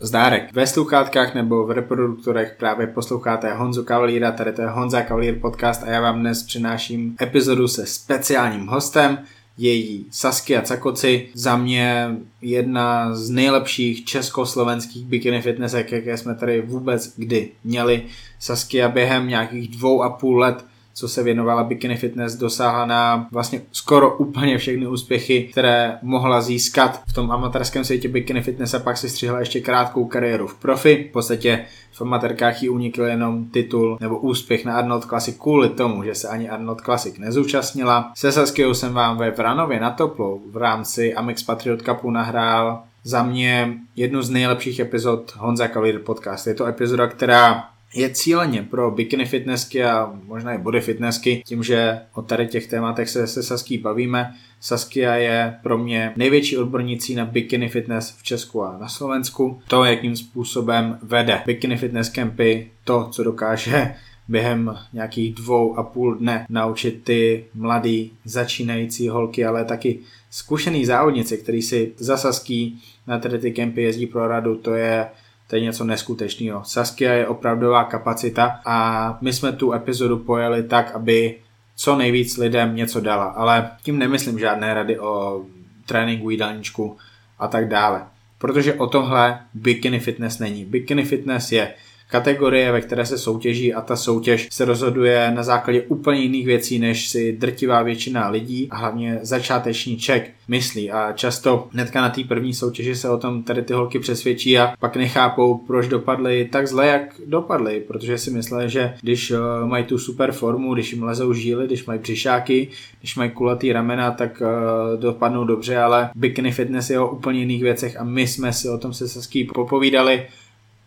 Zdárek. Ve sluchátkách nebo v reproduktorech právě posloucháte Honzu Kavalíra, tady to je Honza Kavalír podcast a já vám dnes přináším epizodu se speciálním hostem, její Saskia Cakoci, za mě jedna z nejlepších československých bikini fitnessek, jaké jsme tady vůbec kdy měli. Saskia během nějakých dvou a půl let co se věnovala bikini fitness, dosáhla na vlastně skoro úplně všechny úspěchy, které mohla získat v tom amatérském světě bikini fitness a pak si střihla ještě krátkou kariéru v profi. V podstatě v amatérkách jí unikl jenom titul nebo úspěch na Arnold Classic kvůli tomu, že se ani Arnold Classic nezúčastnila. Se Saskiou jsem vám ve Vranově na Toplou v rámci Amex Patriot Cupu nahrál za mě jednu z nejlepších epizod Honza Kalir podcast. Je to epizoda, která je cíleně pro bikini fitnessky a možná i body fitnessky, tím, že o tady těch tématech se se Saský bavíme. Saskia je pro mě největší odbornicí na bikini fitness v Česku a na Slovensku. To, jakým způsobem vede bikini fitness campy, to, co dokáže během nějakých dvou a půl dne naučit ty mladý začínající holky, ale taky zkušený závodnice, který si za Saský na tady ty kempy jezdí pro radu, to je to je něco neskutečného. Saskia je opravdová kapacita a my jsme tu epizodu pojeli tak, aby co nejvíc lidem něco dala, ale tím nemyslím žádné rady o tréninku, jídelníčku a tak dále. Protože o tomhle bikini fitness není. Bikini fitness je kategorie, ve které se soutěží a ta soutěž se rozhoduje na základě úplně jiných věcí, než si drtivá většina lidí a hlavně začáteční ček myslí. A často hnedka na té první soutěži se o tom tady ty holky přesvědčí a pak nechápou, proč dopadly tak zle, jak dopadly, protože si mysleli, že když eh, mají tu super formu, když jim lezou žíly, když mají břišáky, když mají kulatý ramena, tak uh, dopadnou dobře, ale bikini fitness je o úplně jiných věcech a my jsme si o tom se Saský popovídali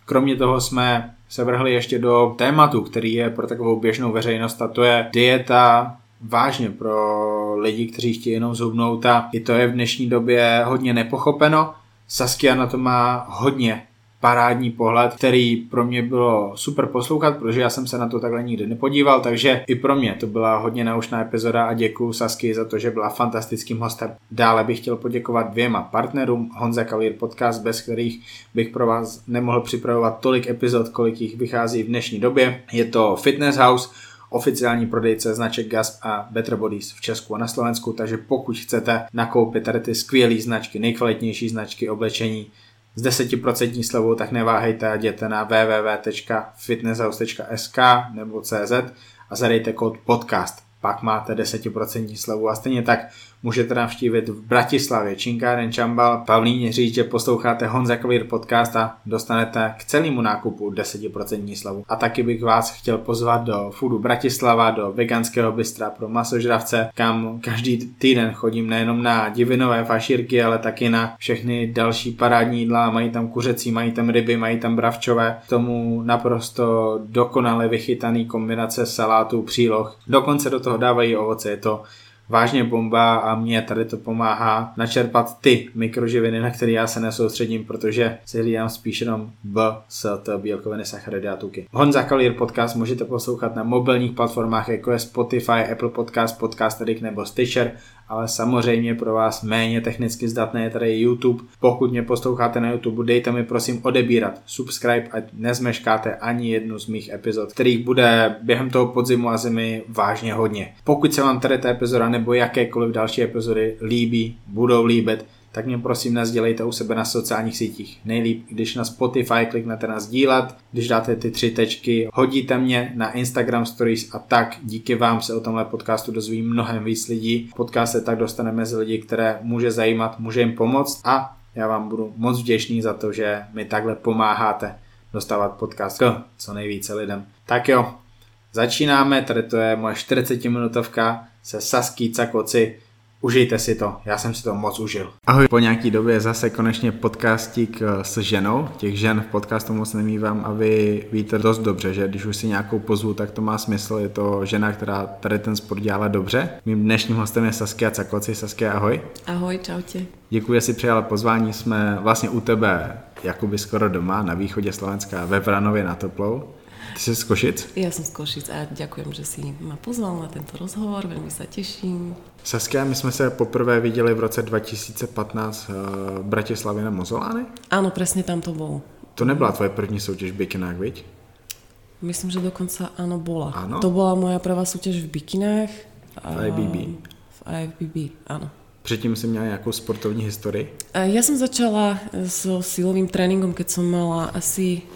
Kromě toho jsme se vrhli ještě do tématu, který je pro takovou běžnou veřejnost a to je dieta vážně pro lidi, kteří chtějí jenom zhubnout a i to je v dnešní době hodně nepochopeno. Saskia na to má hodně parádní pohled, který pro mě bylo super poslouchat, protože já jsem se na to takhle nikdy nepodíval, takže i pro mě to byla hodně naučná epizoda a děkuji Sasky za to, že byla fantastickým hostem. Dále bych chtěl poděkovat dvěma partnerům Honza Kalir Podcast, bez kterých bych pro vás nemohl připravovat tolik epizod, kolik jich vychází v dnešní době. Je to Fitness House, oficiální prodejce značek Gas a Better Bodies v Česku a na Slovensku, takže pokud chcete nakoupit tady ty skvělé značky, nejkvalitnější značky oblečení, s 10% slevou, tak neváhejte a jděte na www.fitnesshouse.sk nebo CZ a zadejte kód podcast. Pak máte 10% slevu a stejně tak můžete navštívit v Bratislavě Činkáren Čambal, Pavlíně říct, že posloucháte Honza Kvír podcast a dostanete k celému nákupu 10% slavu. A taky bych vás chtěl pozvat do Foodu Bratislava, do veganského bystra pro masožravce, kam každý týden chodím nejenom na divinové fašírky, ale taky na všechny další parádní jídla. Mají tam kuřecí, mají tam ryby, mají tam bravčové. K tomu naprosto dokonale vychytaný kombinace salátů, příloh. Dokonce do toho dávají ovoce, je to vážně bomba a mě tady to pomáhá načerpat ty mikroživiny, na které já se nesoustředím, protože si hlídám spíš jenom B, S, T, bílkoviny, sacharidy a tuky. Honza Kalir podcast můžete poslouchat na mobilních platformách jako je Spotify, Apple Podcast, Podcast Addict nebo Stitcher ale samozřejmě pro vás méně technicky zdatné je tady YouTube. Pokud mě posloucháte na YouTube, dejte mi prosím odebírat subscribe, ať nezmeškáte ani jednu z mých epizod, kterých bude během toho podzimu a zimy vážně hodně. Pokud se vám tady ta epizoda nebo jakékoliv další epizody líbí, budou líbit, tak mě prosím nezdělejte u sebe na sociálních sítích. Nejlíp, když na Spotify kliknete na sdílet, když dáte ty tři tečky, hodíte mě na Instagram Stories a tak díky vám se o tomhle podcastu dozví mnohem víc lidí. Podcast se tak dostane mezi lidi, které může zajímat, může jim pomoct a já vám budu moc vděčný za to, že mi takhle pomáháte dostávat podcast k co nejvíce lidem. Tak jo, začínáme, tady to je moje 40 minutovka se Saský Cakoci, Užijte si to, já jsem si to moc užil. Ahoj, po nějaký době zase konečně podcastík eh, s ženou. Těch žen v podcastu moc nemývám a vy víte dost dobře, že když už si nějakou pozvu, tak to má smysl. Je to žena, která tady ten sport dělá dobře. Mým dnešním hostem je Saskia Cakoci. Saskia, ahoj. Ahoj, čaute. Děkuji, že jsi přijala pozvání. Jsme vlastně u tebe jakoby skoro doma na východě Slovenska ve Vranově na Toplou. Ty jsi z Košic? Ja som z Košic a ďakujem, že si ma pozval na tento rozhovor, veľmi sa teším. Saskia, my jsme se poprvé viděli v roce 2015 v Bratislavě na Mozolány? Áno, presne tam to bol. To nebyla tvoje první soutěž v bikinách, viď? Myslím, že dokonca áno, bola. Áno? To bola moja prvá súťaž v bikinách. V IBB. V IFBB, áno. Předtím si měla nějakou sportovní historii? Ja som začala so silovým tréningom, keď som mala asi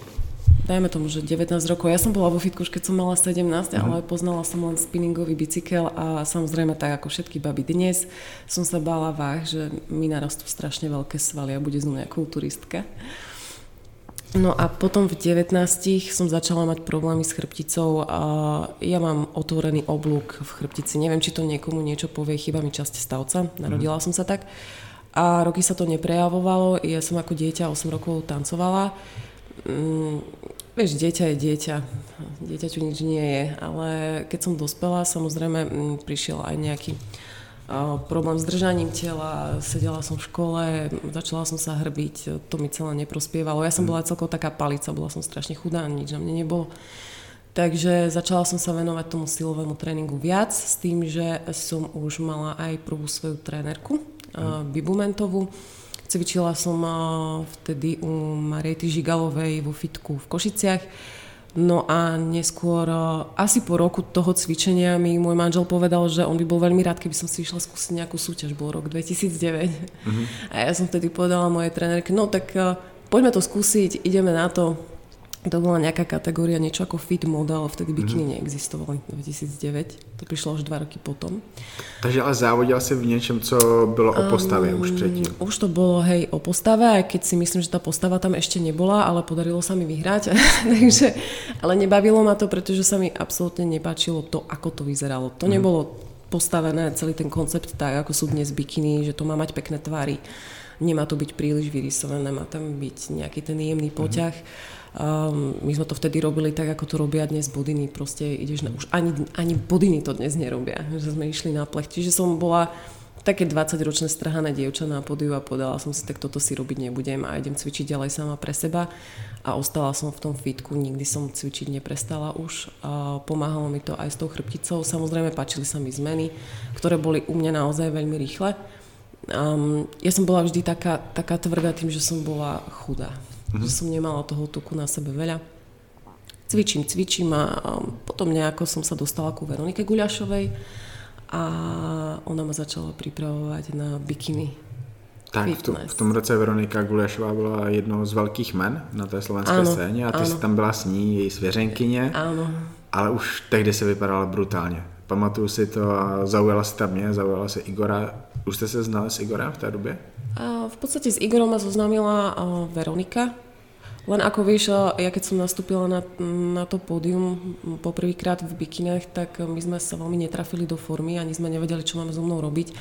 dajme tomu, že 19 rokov. Ja som bola vo fitku už keď som mala 17, mm. ale poznala som len spinningový bicykel a samozrejme tak ako všetky baby dnes som sa bála váh, že mi narastú strašne veľké svaly a bude z mňa kulturistka. No a potom v 19 som začala mať problémy s chrbticou a ja mám otvorený oblúk v chrbtici. Neviem, či to niekomu niečo povie, chyba mi časť stavca, narodila mm. som sa tak. A roky sa to neprejavovalo, ja som ako dieťa 8 rokov tancovala. Mm, vieš, dieťa je dieťa, dieťaťu nič nie je, ale keď som dospela, samozrejme mm, prišiel aj nejaký problém s držaním tela, sedela som v škole, začala som sa hrbiť, to mi celé neprospievalo. Ja som bola celkovo taká palica, bola som strašne chudá, nič na mne nebolo. Takže začala som sa venovať tomu silovému tréningu viac s tým, že som už mala aj prvú svoju trénerku, mm. Bibu Mentovú. Cvičila som vtedy u Mariety Žigalovej vo fitku v Košiciach No a neskôr, eh, asi po roku toho cvičenia mi môj manžel povedal, že on by bol veľmi rád, keby som si išla skúsiť nejakú súťaž. Bol rok 2009. Mm-hmm. A ja som vtedy povedala mojej trénerke, no tak eh, poďme to skúsiť, ideme na to to bola nejaká kategória, niečo ako fit model, vtedy mhm. bikiny mm-hmm. neexistovali, 2009, to prišlo až dva roky potom. Takže ale závodila si v niečom, co bylo o postave um, už předtím? Už to bolo, hej, o postave, aj keď si myslím, že tá postava tam ešte nebola, ale podarilo sa mi vyhrať, takže, ale nebavilo ma to, pretože sa mi absolútne nepáčilo to, ako to vyzeralo. To mm-hmm. nebolo postavené, celý ten koncept tak, ako sú dnes bikiny, že to má mať pekné tvary, nemá to byť príliš vyrysované, má tam byť nejaký ten jemný mhm. poťah. Mm-hmm Um, my sme to vtedy robili tak, ako to robia dnes bodiny. Proste ideš na, už ani, ani bodiny to dnes nerobia, že sme išli na plech. Čiže som bola také 20-ročné strhané dievča na podiu a povedala som si, tak toto si robiť nebudem a idem cvičiť ďalej sama pre seba. A ostala som v tom fitku, nikdy som cvičiť neprestala už. A pomáhalo mi to aj s tou chrbticou. Samozrejme, páčili sa mi zmeny, ktoré boli u mňa naozaj veľmi rýchle. Um, ja som bola vždy taká, taká tvrdá tým, že som bola chudá mm-hmm. že som nemala toho tuku na sebe veľa. Cvičím, cvičím a potom nejako som sa dostala ku Veronike Guľašovej a ona ma začala pripravovať na bikiny. Tak, v, tom, v tom roce Veronika Guliašová byla jednou z velkých men na té slovenské ano, scéně a ty ano. jsi tam byla s ní, její svěřenkyně, ano. ale už tehdy se vypadala brutálně. Pamatuju si to a zaujala se tam mě, zaujala se Igora. Už jste se znali s Igorem v té době? A v podstate s Igorom ma zoznámila Veronika, len ako vieš, ja keď som nastúpila na, na to pódium poprvýkrát v bikinách, tak my sme sa veľmi netrafili do formy, ani sme nevedeli, čo máme so mnou robiť.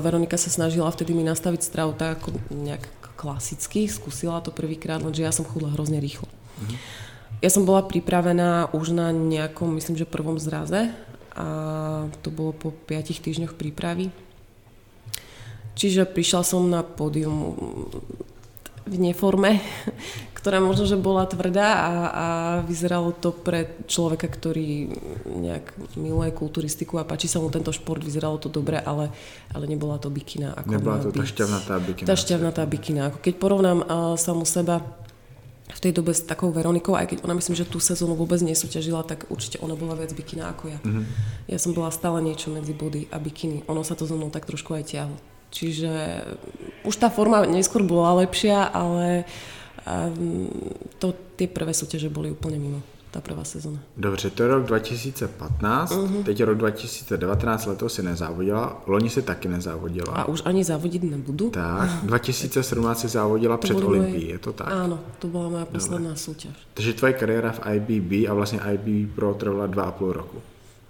Veronika sa snažila vtedy mi nastaviť stravu tak ako nejak klasicky, skúsila to prvýkrát, lenže ja som chudla hrozne rýchlo. Mhm. Ja som bola pripravená už na nejakom, myslím, že prvom zraze a to bolo po 5 týždňoch prípravy. Čiže prišla som na pódium v neforme, ktorá možno, že bola tvrdá a, a vyzeralo to pre človeka, ktorý nejak miluje kulturistiku a páči sa mu tento šport, vyzeralo to dobre, ale, ale nebola to bikina. Ako nebola to byť. tá šťavnatá bikina. Tá šťavnatá bikina. Ako keď porovnám uh, samu seba v tej dobe s takou Veronikou, aj keď ona myslím, že tú sezónu vôbec nesúťažila, tak určite ona bola viac bikina ako ja. Mm-hmm. Ja som bola stále niečo medzi body a bikiny. Ono sa to so mnou tak trošku aj ťahlo. Čiže už tá forma neskôr bola lepšia, ale a to, ty prvé súťaže boli úplne mimo ta prvá sezóna. Dobře, to je rok 2015, uh-huh. teď je rok 2019, letos si nezávodila, loni si taky nezávodila. A už ani závodit nebudu. Tak, 2017 si závodila před Olympií, je to tak? Áno, to byla moja posledná Dobre. súťaž. Takže tvoje kariéra v IBB a vlastně IBB Pro trvala 2,5 roku.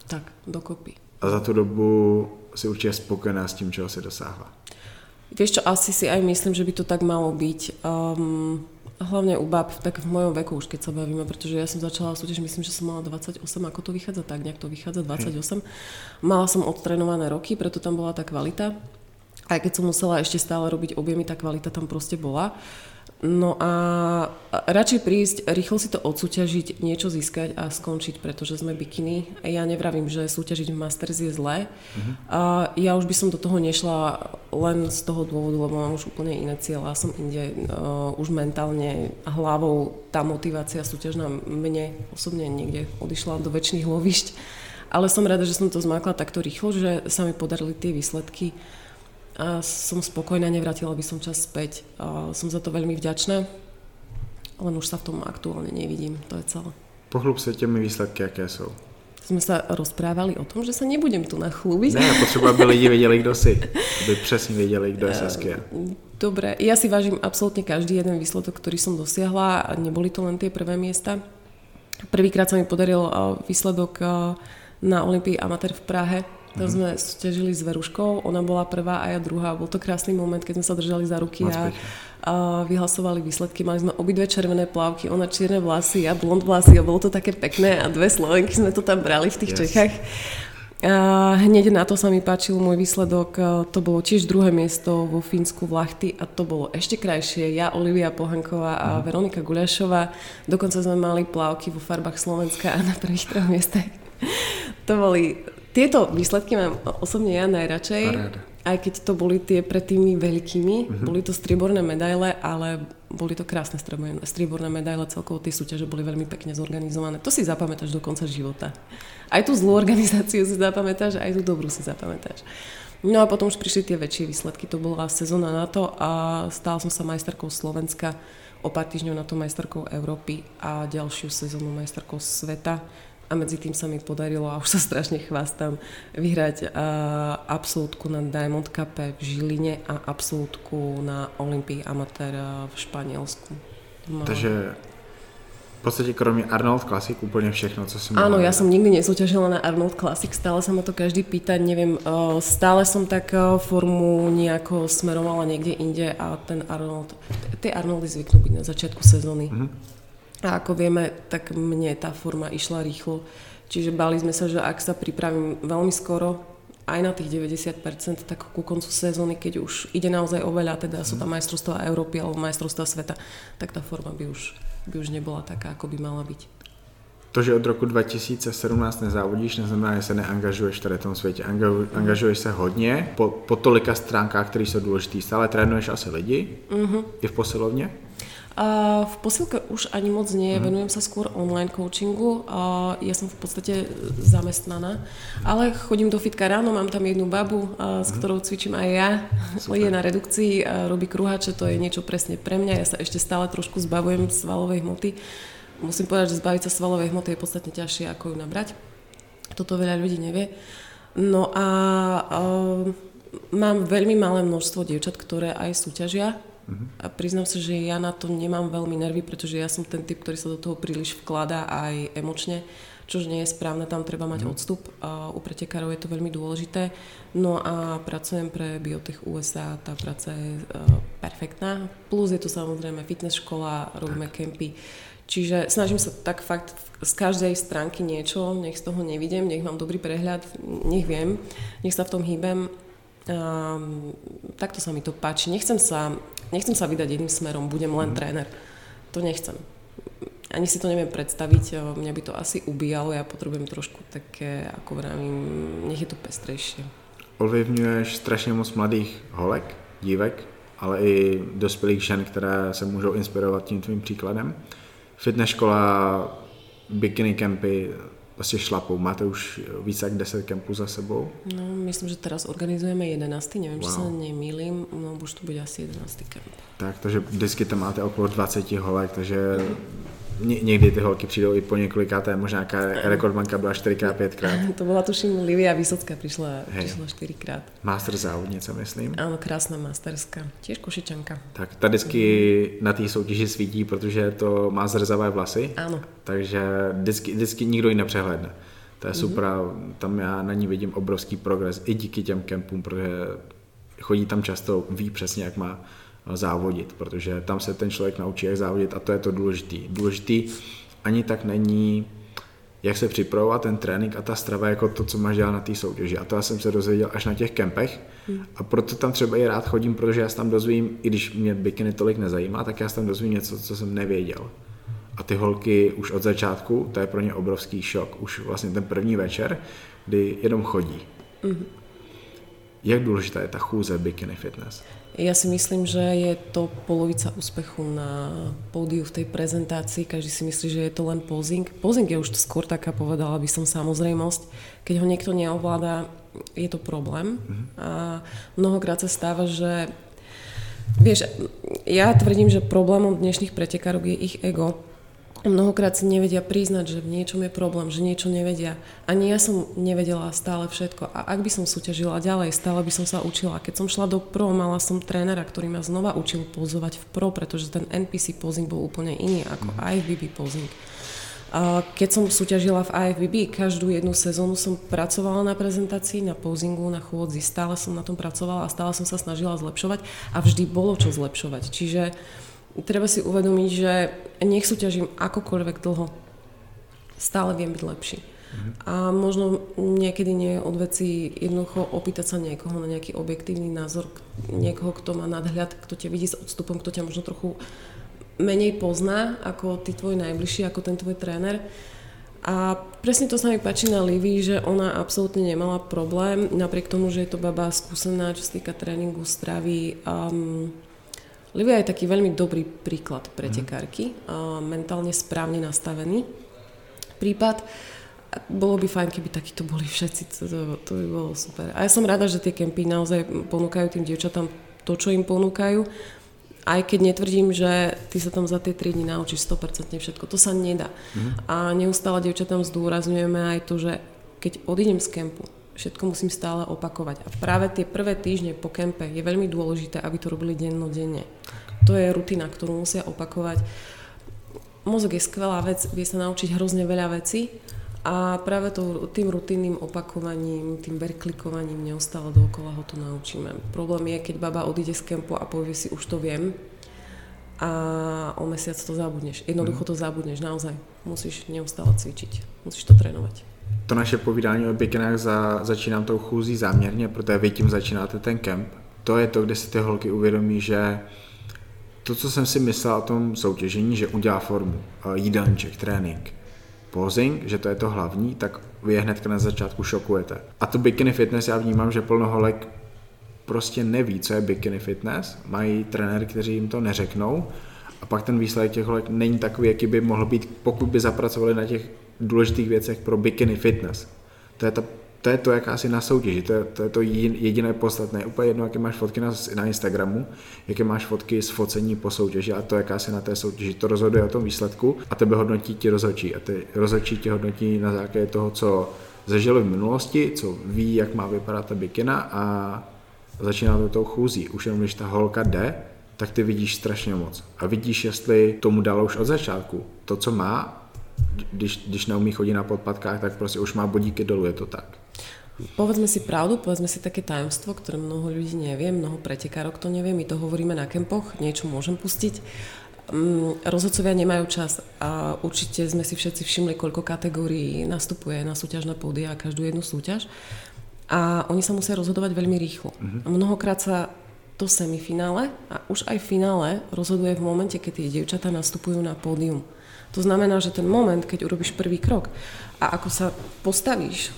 Tak, dokopy. A za tu dobu si určitě spokojená s tím, čeho si dosáhla. Vieš čo, asi si aj myslím, že by to tak malo byť. Um, hlavne u bab, tak v mojom veku už keď sa bavíme, pretože ja som začala súťaž, myslím, že som mala 28, ako to vychádza, tak nejak to vychádza, 28. Mala som odtrenované roky, preto tam bola tá kvalita. Aj keď som musela ešte stále robiť objemy, tá kvalita tam proste bola. No a radšej prísť, rýchlo si to odsúťažiť, niečo získať a skončiť, pretože sme bikiny. Ja nevravím, že súťažiť v Masters je zlé. Uh-huh. A ja už by som do toho nešla len z toho dôvodu, lebo mám už úplne iné cieľa. Som inde uh, už mentálne hlavou tá motivácia súťažná mne osobne niekde odišla do väčšných lovišť. Ale som rada, že som to zmákla takto rýchlo, že sa mi podarili tie výsledky a som spokojná, nevrátila by som čas späť. A som za to veľmi vďačná, len už sa v tom aktuálne nevidím, to je celé. Pochlup sa těmi výsledky, jaké jsou. Jsme sa rozprávali o tom, že sa nebudem tu nachlúbiť. Ne, potřeba, aby lidi věděli, kdo si. Aby přesně věděli, kdo je Saskia. Dobre, ja si vážim absolútne každý jeden výsledok, ktorý som dosiahla neboli to len tie prvé miesta. Prvýkrát sa mi podaril výsledok na Olympii Amatér v Prahe, tam sme súťažili s Veruškou, ona bola prvá a ja druhá. Bol to krásny moment, keď sme sa držali za ruky a, a vyhlasovali výsledky. Mali sme obidve červené plavky, ona čierne vlasy, ja blond vlasy a bolo to také pekné a dve Slovenky sme to tam brali v tých yes. Čechách. A hneď na to sa mi páčil môj výsledok. To bolo tiež druhé miesto vo Fínsku v Lachty a to bolo ešte krajšie. Ja, Olivia Pohanková a mm. Veronika Guľašová. Dokonca sme mali plavky vo farbách Slovenska a na prvých troch miestach. to boli tieto výsledky mám osobne ja najradšej. Paráda. Aj keď to boli tie pred tými veľkými, uh-huh. boli to strieborné medaile, ale boli to krásne strieborné medaile, celkovo tie súťaže boli veľmi pekne zorganizované. To si zapamätáš do konca života. Aj tú zlú organizáciu si zapamätáš, aj tú dobrú si zapamätáš. No a potom už prišli tie väčšie výsledky, to bola sezóna na to a stala som sa majsterkou Slovenska, o pár týždňov na to majsterkou Európy a ďalšiu sezónu majsterkou sveta a medzi tým sa mi podarilo, a už sa strašne chvástam, vyhrať absolútku na Diamond Cup v Žiline a absolútku na Olympii Amateur v Španielsku. No. Takže v podstate kromě Arnold Classic úplne všechno, co som Áno, ja som nikdy nesúťažila na Arnold Classic, stále sa ma to každý pýta, neviem, uh, stále som tak uh, formu nejako smerovala niekde inde a ten Arnold, tie Arnoldy zvyknú byť na začiatku sezóny. Mm-hmm a ako vieme, tak mne tá forma išla rýchlo. Čiže bali sme sa, že ak sa pripravím veľmi skoro, aj na tých 90%, tak ku koncu sezóny, keď už ide naozaj o veľa, teda sú tam majstrovstvá Európy alebo majstrovstvá sveta, tak tá forma by už, by už nebola taká, ako by mala byť. To, že od roku 2017 nezávodíš, neznamená, že se neangažuješ v tom světě. Angažuješ se hodně po, po tolika stránkách, které jsou důležité. Stále trénuješ asi lidi, mm-hmm. i v posilovně? A v posilke už ani moc nie, mm. venujem sa skôr online coachingu a ja som v podstate zamestnaná, ale chodím do fitka ráno, mám tam jednu babu, a, s mhm. ktorou cvičím aj ja, Super. je na redukcii, a robí kruhače, to je niečo presne pre mňa, ja sa ešte stále trošku zbavujem svalovej hmoty. Musím povedať, že zbaviť sa svalovej hmoty je podstatne ťažšie, ako ju nabrať. Toto veľa ľudí nevie. No a, a mám veľmi malé množstvo dievčat, ktoré aj súťažia Uh-huh. A priznám sa, že ja na to nemám veľmi nervy, pretože ja som ten typ, ktorý sa do toho príliš vkladá aj emočne, čož nie je správne, tam treba mať uh-huh. odstup. A u pretekárov je to veľmi dôležité. No a pracujem pre Biotech USA, tá práca je uh, perfektná. Plus je to samozrejme fitness škola, robíme kempy. Čiže snažím sa tak fakt z každej stránky niečo, nech z toho nevidím, nech mám dobrý prehľad, nech viem, nech sa v tom hýbem. Um, takto sa mi to páči. Nechcem sa nechcem sa vydať jedným smerom, budem len mm. tréner. To nechcem. Ani si to neviem predstaviť, mňa by to asi ubíjalo, ja potrebujem trošku také, ako vravím, nech je to pestrejšie. Ovlivňuješ strašně moc mladých holek, dívek, ale i dospělých žen, které se můžou inspirovat tím tvým příkladem. Fitness škola, bikini kempy, vlastne šlapou. Máte už víc jak 10 kempů za sebou? No, myslím, že teraz organizujeme 11. Neviem, wow. či sa nemýlim, no už to bude asi 11. kemp. Tak, takže vždycky tam máte okolo 20 holek, takže Ně, někdy ty holky přijdou i po několikáté, možná nějaká rekordmanka byla 4x, 5x. To bola tuším Livia Vysocká, prišla, hey. prišla 4x. Master závodnice, myslím. Áno, krásna masterská, tiež košičanka. Tak ta vždycky mm. na té soutěži svítí, protože to má zrzavé vlasy. Áno. Takže vždycky, vždycky nikdo ji nepřehledne. To je mm. super, tam já na ní vidím obrovský progres i díky těm kempům, protože chodí tam často, ví přesně, jak má závodit, protože tam se ten člověk naučí, jak závodit a to je to důležitý. Důležitý ani tak není, jak se připravovat ten trénink a ta strava jako to, co máš dělat na té soutěži. A to já jsem se dozvěděl až na těch kempech hmm. a proto tam třeba i rád chodím, protože já se tam dozvím, i když mě bikiny tolik nezajímá, tak já se tam dozvím něco, co jsem nevěděl. A ty holky už od začátku, to je pro ně obrovský šok, už vlastně ten první večer, kdy jenom chodí. Hmm. Jak důležitá je ta chůze bikini fitness? Ja si myslím, že je to polovica úspechu na pódiu v tej prezentácii. Každý si myslí, že je to len posing. Posing je už skôr taká, povedala by som, samozrejmosť. Keď ho niekto neovláda, je to problém. Mm-hmm. A mnohokrát sa stáva, že Vieš, ja tvrdím, že problémom dnešných pretekárok je ich ego mnohokrát si nevedia priznať, že v niečom je problém, že niečo nevedia. Ani ja som nevedela stále všetko. A ak by som súťažila ďalej, stále by som sa učila. Keď som šla do pro, mala som trénera, ktorý ma znova učil pozovať v pro, pretože ten NPC posing bol úplne iný ako mhm. IFBB posing. A keď som súťažila v IFBB, každú jednu sezónu som pracovala na prezentácii, na posingu, na chôdzi. Stále som na tom pracovala a stále som sa snažila zlepšovať a vždy bolo čo zlepšovať. Čiže uh, treba si uvedomiť, že nech súťažím akokoľvek dlho, stále viem byť lepší. Mm-hmm. A možno niekedy nie je od veci jednoducho opýtať sa niekoho na nejaký objektívny názor, niekoho, kto má nadhľad, kto ťa vidí s odstupom, kto ťa možno trochu menej pozná ako ty tvoj najbližší, ako ten tvoj tréner. A presne to sa mi páči na Livy, že ona absolútne nemala problém, napriek tomu, že je to baba skúsená, čo sa týka tréningu, stravy, um, Livia je taký veľmi dobrý príklad pretekárky, mm. mentálne správne nastavený prípad. Bolo by fajn, keby takíto boli všetci, to, to, to by bolo super. A ja som rada, že tie kempy naozaj ponúkajú tým dievčatám to, čo im ponúkajú, aj keď netvrdím, že ty sa tam za tie 3 dní naučíš 100% všetko. To sa nedá. Mm. A neustále dievčatám zdôrazňujeme aj to, že keď odídem z kempu, všetko musím stále opakovať. A práve tie prvé týždne po kempe je veľmi dôležité, aby to robili dennodenne. To je rutina, ktorú musia opakovať. Mozog je skvelá vec, vie sa naučiť hrozne veľa vecí a práve to, tým rutinným opakovaním, tým verklikovaním neustále dookola ho to naučíme. Problém je, keď baba odíde z kempu a povie si, už to viem, a o mesiac to zabudneš. Jednoducho mhm. to zabudneš, naozaj. Musíš neustále cvičiť, musíš to trénovať to naše povídání o bikinách za, začínám tou chůzí záměrně, protože vy tím začínáte ten kemp. To je to, kde si ty holky uvědomí, že to, co jsem si myslel o tom soutěžení, že udělá formu, eh, jídelníček, trénink, posing, že to je to hlavní, tak vy je hnedka na začátku šokujete. A to bikini fitness já vnímám, že plno holek prostě neví, co je bikini fitness, mají trenéry, kteří jim to neřeknou a pak ten výsledek těch holek není takový, jaký by mohl být, pokud by zapracovali na těch důležitých věcech pro bikini fitness. To je, ta, to, je to, jaká na soutěži, to je, to je to jediné podstatné. Úplně jedno, jaké máš fotky na, na Instagramu, jaké máš fotky z focení po soutěži a to, jaká si na té soutěži. To rozhoduje o tom výsledku a tebe hodnotí ti rozhodčí. A ty rozhodčí ti hodnotí na základě toho, co zažili v minulosti, co ví, jak má vypadat ta bikina a začíná to tou chůzí. Už jenom když ta holka jde, tak ty vidíš strašně moc. A vidíš, jestli tomu dalo už od začátku to, co má, když, když neumí chodit na podpadkách, tak prostě už má bodíky dolu, je to tak. Povedzme si pravdu, povedzme si také tajomstvo, ktoré mnoho ľudí nevie, mnoho pretekárok to nevie, my to hovoríme na kempoch, niečo môžem pustiť. Um, rozhodcovia nemajú čas a určite sme si všetci všimli, koľko kategórií nastupuje na súťažné pódia a každú jednu súťaž. A oni sa musia rozhodovať veľmi rýchlo. Uh-huh. A mnohokrát sa to semifinále a už aj finále rozhoduje v momente, keď tie dievčatá nastupujú na pódium. To znamená, že ten moment, keď urobíš prvý krok a ako sa postavíš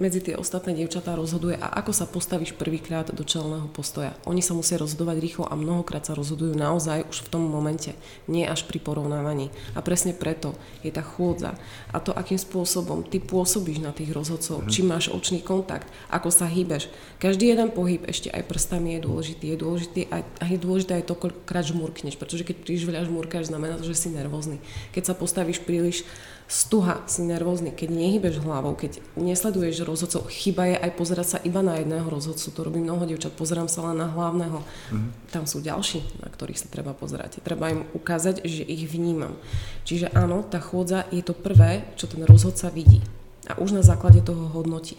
medzi tie ostatné dievčatá rozhoduje a ako sa postavíš prvýkrát do čelného postoja. Oni sa musia rozhodovať rýchlo a mnohokrát sa rozhodujú naozaj už v tom momente, nie až pri porovnávaní. A presne preto je tá chôdza a to, akým spôsobom ty pôsobíš na tých rozhodcov, mm. či máš očný kontakt, ako sa hýbeš. Každý jeden pohyb ešte aj prstami je dôležitý. Je dôležitý aj, a je dôležité aj to, koľkokrát žmurkneš, pretože keď príliš veľa žmurkáš, znamená to, že si nervózny. Keď sa postavíš príliš stuha, si nervózny, keď nehybeš hlavou, keď nesleduješ rozhodcov, chyba je aj pozerať sa iba na jedného rozhodcu, to robí mnoho dievčat, pozerám sa len na hlavného. Mm. Tam sú ďalší, na ktorých sa treba pozerať. Treba im ukázať, že ich vnímam. Čiže áno, tá chôdza je to prvé, čo ten rozhodca vidí. A už na základe toho hodnotí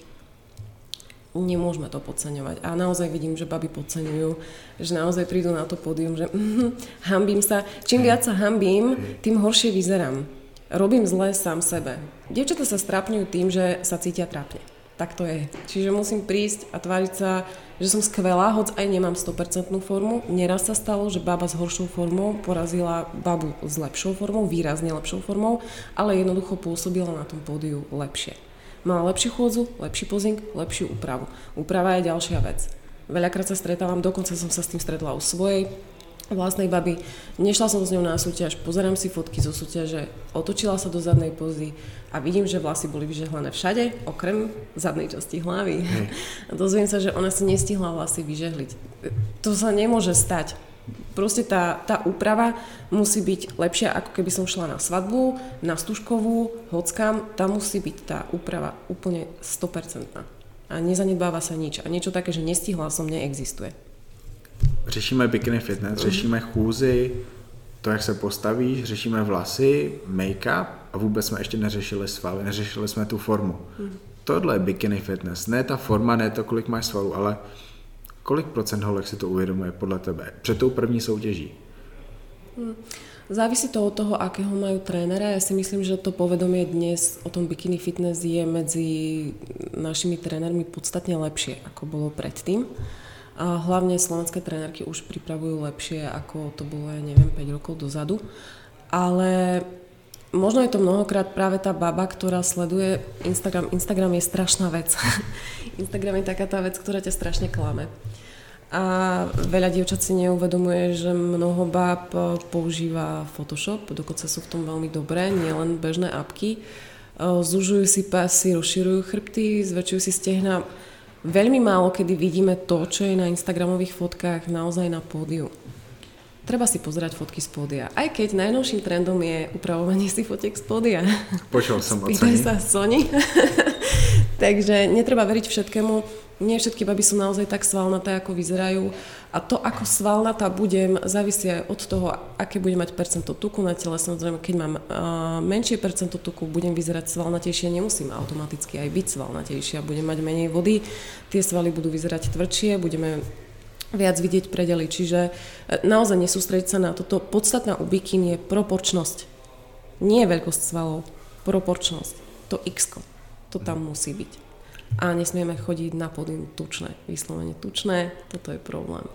nemôžeme to podceňovať. A naozaj vidím, že baby podceňujú, že naozaj prídu na to pódium, že mm, hambím sa. Čím viac sa hambím, tým horšie vyzerám robím zle sám sebe. Dievčatá sa strápňujú tým, že sa cítia trápne. Tak to je. Čiže musím prísť a tváriť sa, že som skvelá, hoď aj nemám 100% formu. Neraz sa stalo, že baba s horšou formou porazila babu s lepšou formou, výrazne lepšou formou, ale jednoducho pôsobila na tom pódiu lepšie. Mala lepšiu chôdzu, lepší pozing, lepšiu úpravu. Úprava je ďalšia vec. Veľakrát sa stretávam, dokonca som sa s tým stretla u svojej vlastnej baby. Nešla som s ňou na súťaž, pozerám si fotky zo súťaže, otočila sa do zadnej pozy a vidím, že vlasy boli vyžehlené všade, okrem zadnej časti hlavy. A dozviem sa, že ona si nestihla vlasy vyžehliť. To sa nemôže stať. Proste tá, tá úprava musí byť lepšia, ako keby som šla na svadbu, na stužkovú, hockám, tam musí byť tá úprava úplne 100%. A nezanedbáva sa nič. A niečo také, že nestihla som, neexistuje řešíme bikini fitness, řešíme chůzy, to, jak se postavíš, řešíme vlasy, make-up a vůbec jsme ještě neřešili svaly, neřešili jsme tu formu. Mm. Tohle je bikini fitness. Ne ta forma, ne to, kolik máš svalů, ale kolik procent holek si to uvědomuje podle tebe před tou první soutěží? Mm. Závisí to od toho, akého majú trénera. Ja si myslím, že to povedomie dnes o tom bikini fitness je medzi našimi trénermi podstatne lepšie, ako bolo predtým. A hlavne slovenské trénerky už pripravujú lepšie, ako to bolo, ja neviem, 5 rokov dozadu. Ale možno je to mnohokrát práve tá baba, ktorá sleduje Instagram. Instagram je strašná vec. Instagram je taká tá vec, ktorá ťa strašne klame. A veľa dievčat si neuvedomuje, že mnoho báb používa Photoshop, dokonca sú v tom veľmi dobré, nielen bežné apky. Zužujú si pasy, rozširujú chrbty, zväčšujú si stehna Veľmi málo kedy vidíme to, čo je na Instagramových fotkách naozaj na pódiu. Treba si pozerať fotky z pódia. Aj keď najnovším trendom je upravovanie si fotiek z pódia. Počul som o Sony. sa Sony. Takže netreba veriť všetkému. Nie všetky baby sú naozaj tak svalnaté, ako vyzerajú. A to, ako svalnatá budem, závisí aj od toho, aké budem mať percento tuku na tele. Samozrejme, keď mám uh, menšie percento tuku, budem vyzerať svalnatejšie, nemusím automaticky aj byť svalnatejšia. Budem mať menej vody, tie svaly budú vyzerať tvrdšie, budeme viac vidieť predely. Čiže e, naozaj nesústrediť sa na toto. Podstatná u bikín je proporčnosť. Nie veľkosť svalov, proporčnosť. To x to tam musí byť. A nesmieme chodiť na pódium tučné, vyslovene tučné, toto je problém.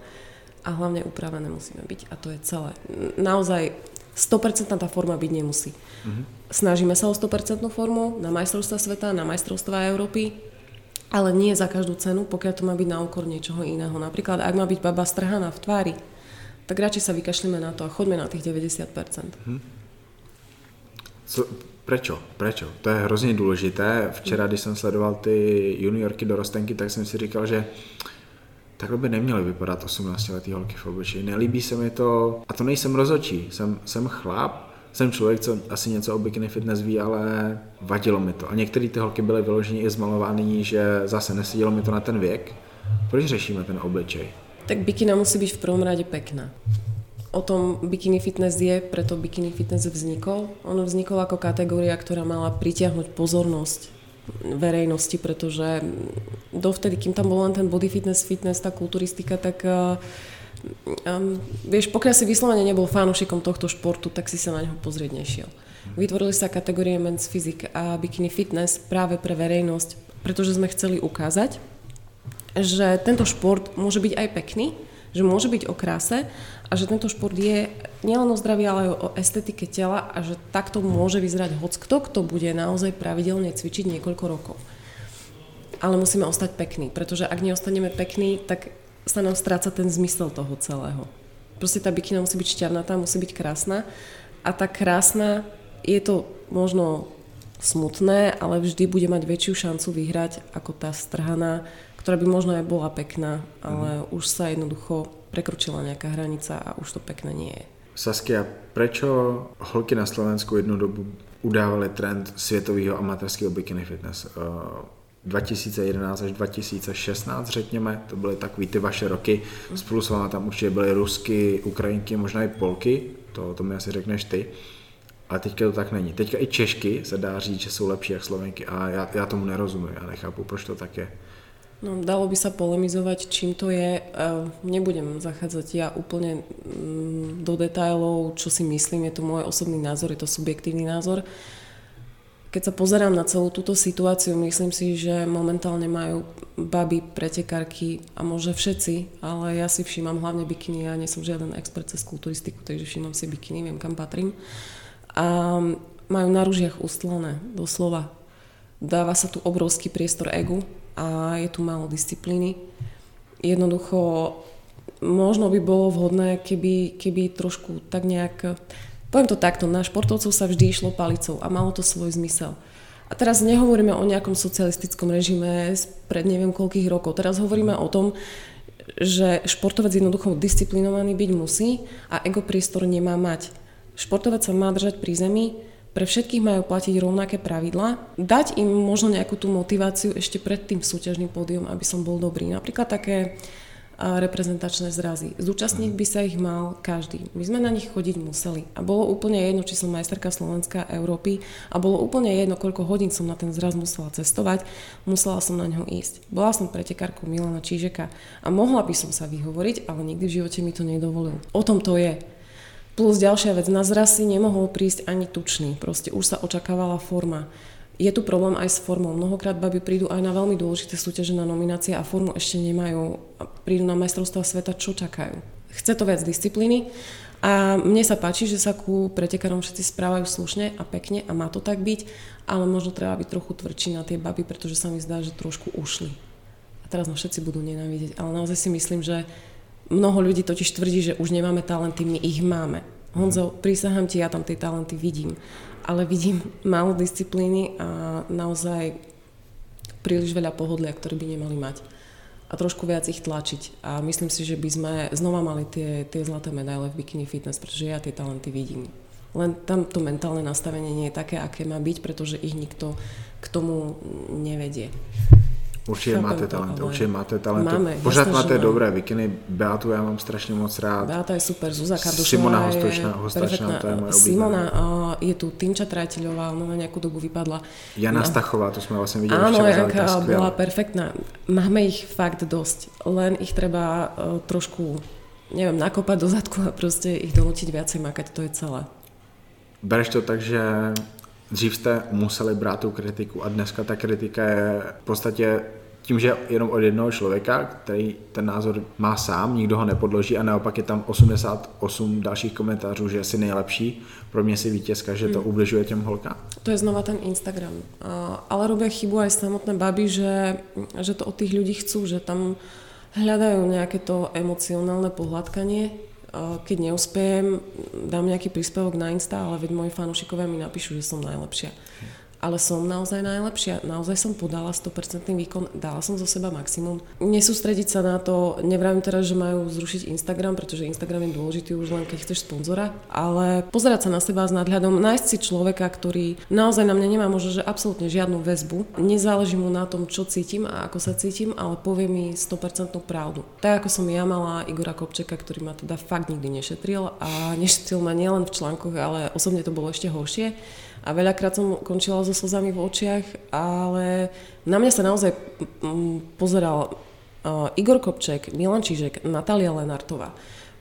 A hlavne upravené musíme byť a to je celé. Naozaj 100% tá forma byť nemusí. Mm-hmm. Snažíme sa o 100% formu na majstrovstva sveta, na majstrovstva Európy, ale nie za každú cenu, pokiaľ to má byť na úkor niečoho iného. Napríklad, ak má byť baba strhaná v tvári, tak radšej sa vykašlíme na to a choďme na tých 90%. Hmm. Co, prečo? Prečo? To je hrozně důležité. Včera, když jsem sledoval ty juniorky dorostenky, tak jsem si říkal, že takhle by neměly vypadat 18 letý holky v obličeji. Nelíbí se mi to, a to nejsem rozočí, jsem, jsem chlap, jsem člověk, co asi něco o bikini fitness ví, ale vadilo mi to. A některé ty holky byly vyloženě i zmalované, že zase nesedělo mi to na ten věk. Proč řešíme ten obličej? Tak bikina musí byť v prvom rade pekná. O tom bikini fitness je, preto bikini fitness vznikol. On vznikol ako kategória, ktorá mala pritiahnuť pozornosť verejnosti, pretože dovtedy, kým tam bol len ten body fitness, fitness, tá kulturistika, tak um, vieš, pokiaľ si vyslovene nebol fanúšikom tohto športu, tak si sa na neho pozrieť nešiel. Vytvorili sa kategórie Men's Physique a Bikini Fitness práve pre verejnosť, pretože sme chceli ukázať, že tento šport môže byť aj pekný, že môže byť o kráse a že tento šport je nielen o zdraví, ale aj o estetike tela a že takto môže vyzerať hoc kto, kto bude naozaj pravidelne cvičiť niekoľko rokov. Ale musíme ostať pekní, pretože ak neostaneme pekní, tak sa nám stráca ten zmysel toho celého. Proste tá bikina musí byť šťavnatá, musí byť krásna a tá krásna je to možno smutné, ale vždy bude mať väčšiu šancu vyhrať ako tá strhaná, ktorá by možno aj bola pekná, ale mm. už sa jednoducho prekročila nejaká hranica a už to pekné nie je. Saskia, prečo holky na Slovensku jednu dobu udávali trend světového amatérského bikini fitness? 2011 až 2016, řekněme, to byly takový ty vaše roky. Spolu s váma tam určitě byly Rusky, Ukrajinky, možná i Polky, to, to mi asi řekneš ty. Ale teďka to tak není. Teďka i Češky se dá říct, že jsou lepší jak Slovenky a já, já tomu nerozumím, já nechápu, proč to tak je. No, dalo by sa polemizovať, čím to je. Nebudem zachádzať ja úplne mm, do detajlov, čo si myslím, je to môj osobný názor, je to subjektívny názor. Keď sa pozerám na celú túto situáciu, myslím si, že momentálne majú baby, pretekárky a možno všetci, ale ja si všímam hlavne bikiny, ja nie som žiaden expert cez kulturistiku, takže všímam si bikiny, viem kam patrím. A majú na ružiach ustlané, doslova. Dáva sa tu obrovský priestor egu, a je tu málo disciplíny. Jednoducho, možno by bolo vhodné, keby, keby trošku tak nejak... Poviem to takto, na športovcov sa vždy išlo palicou a malo to svoj zmysel. A teraz nehovoríme o nejakom socialistickom režime pred neviem koľkých rokov. Teraz hovoríme o tom, že športovec jednoducho disciplinovaný byť musí a ego priestor nemá mať. Športovec sa má držať pri zemi, pre všetkých majú platiť rovnaké pravidlá, dať im možno nejakú tú motiváciu ešte pred tým súťažným pódium, aby som bol dobrý. Napríklad také reprezentačné zrazy. Zúčastniť by sa ich mal každý. My sme na nich chodiť museli. A bolo úplne jedno, či som majsterka Slovenska Európy a bolo úplne jedno, koľko hodín som na ten zraz musela cestovať. Musela som na ňo ísť. Bola som pretekárkou Milana Čížeka a mohla by som sa vyhovoriť, ale nikdy v živote mi to nedovolil. O tom to je. Plus ďalšia vec, na zraz si nemohol prísť ani tučný, proste už sa očakávala forma. Je tu problém aj s formou. Mnohokrát baby prídu aj na veľmi dôležité súťaže na nominácie a formu ešte nemajú. Prídu na majstrovstvá sveta, čo čakajú. Chce to viac disciplíny a mne sa páči, že sa ku pretekarom všetci správajú slušne a pekne a má to tak byť, ale možno treba byť trochu tvrdší na tie baby, pretože sa mi zdá, že trošku ušli. A teraz nás všetci budú nenávidieť, ale naozaj si myslím, že Mnoho ľudí totiž tvrdí, že už nemáme talenty, my ich máme. Honzo, prísahám ti, ja tam tie talenty vidím. Ale vidím málo disciplíny a naozaj príliš veľa pohodlia, ktoré by nemali mať. A trošku viac ich tlačiť. A myslím si, že by sme znova mali tie, tie zlaté medaile v bikini fitness, pretože ja tie talenty vidím. Len tam to mentálne nastavenie nie je také, aké má byť, pretože ich nikto k tomu nevedie. Určitě máte talent, určitě máte talent. Máme, Pořád máte máme. dobré vikiny. Beatu já mám strašně moc rád. Beata je super, Zuzá Kardošová Simona Hostočná, Hostočná to je moje Simona uh, je tu Týmča Trajteľová, ona na nejakú dobu vypadla. Jana na... Stachová, to sme vlastne videli Áno, Janka bola perfektná. Máme ich fakt dosť, len ich treba uh, trošku, neviem, nakopať do zadku a proste ich donútiť viacej makať, to je celé. Bereš to tak, že Dřív jste museli brát tu kritiku a dneska ta kritika je v podstatě tím, že jenom od jednoho člověka, který ten názor má sám, nikdo ho nepodloží a naopak je tam 88 dalších komentářů, že jsi nejlepší, pro mě si vítězka, že to hmm. ubližuje těm holkám. To je znova ten Instagram. Ale robia chybu aj samotné baby, že, že to od tých ľudí chcú, že tam hľadajú nejaké to emocionálne pohľadkanie keď neúspejem, dám nejaký príspevok na Insta, ale veď moji fanúšikovia mi napíšu, že som najlepšia ale som naozaj najlepšia. Naozaj som podala 100% výkon, dala som zo seba maximum. Nesústrediť sa na to, nevravím teraz, že majú zrušiť Instagram, pretože Instagram je dôležitý už len keď chceš sponzora, ale pozerať sa na seba s nadhľadom, nájsť si človeka, ktorý naozaj na mňa nemá možno, že absolútne žiadnu väzbu, nezáleží mu na tom, čo cítim a ako sa cítim, ale povie mi 100% pravdu. Tak ako som ja mala Igora Kopčeka, ktorý ma teda fakt nikdy nešetril a nešetril ma nielen v článkoch, ale osobne to bolo ešte horšie a veľakrát som končila so slzami v očiach, ale na mňa sa naozaj mm, pozeral Igor Kopček, Milan Čižek, Natália Lenartová.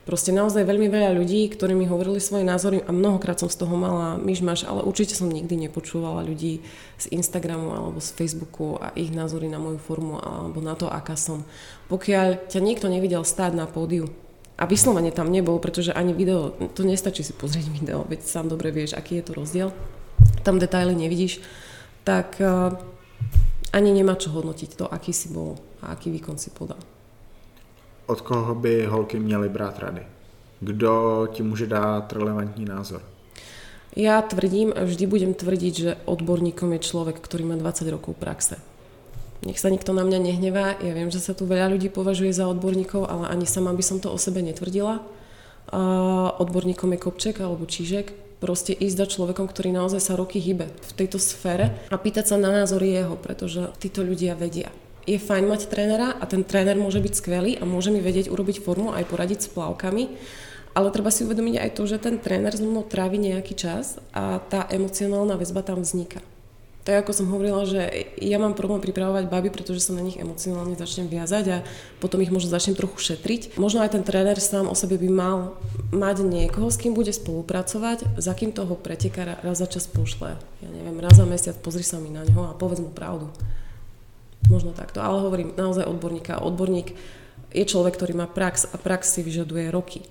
Proste naozaj veľmi veľa ľudí, ktorí mi hovorili svoje názory a mnohokrát som z toho mala myšmaš, ale určite som nikdy nepočúvala ľudí z Instagramu alebo z Facebooku a ich názory na moju formu alebo na to, aká som. Pokiaľ ťa niekto nevidel stáť na pódiu a vyslovene tam nebol, pretože ani video, to nestačí si pozrieť video, veď sám dobre vieš, aký je to rozdiel tam detaily nevidíš, tak eh, ani nemá čo hodnotiť to, aký si bol a aký výkon si podal. Od koho by holky měly brát rady? Kdo ti může dát relevantní názor? Ja tvrdím a vždy budem tvrdiť, že odborníkom je človek, ktorý má 20 rokov praxe. Nech sa nikto na mňa nehnevá, ja viem, že sa tu veľa ľudí považuje za odborníkov, ale ani sama by som to o sebe netvrdila. Uh, odborníkom je Kopček alebo Čížek, proste ísť za človekom, ktorý naozaj sa roky hýbe v tejto sfére a pýtať sa na názory jeho, pretože títo ľudia vedia. Je fajn mať trénera a ten tréner môže byť skvelý a môže mi vedieť urobiť formu aj poradiť s plavkami, ale treba si uvedomiť aj to, že ten tréner so mnou trávi nejaký čas a tá emocionálna väzba tam vzniká. Je ako som hovorila, že ja mám problém pripravovať baby, pretože sa na nich emocionálne začnem viazať a potom ich možno začnem trochu šetriť. Možno aj ten tréner sám o sebe by mal mať niekoho, s kým bude spolupracovať, za kým toho preteká raz za čas pošle. Ja neviem, raz za mesiac pozri sa mi na ňo a povedz mu pravdu. Možno takto, ale hovorím naozaj odborníka. Odborník je človek, ktorý má prax a prax si vyžaduje roky.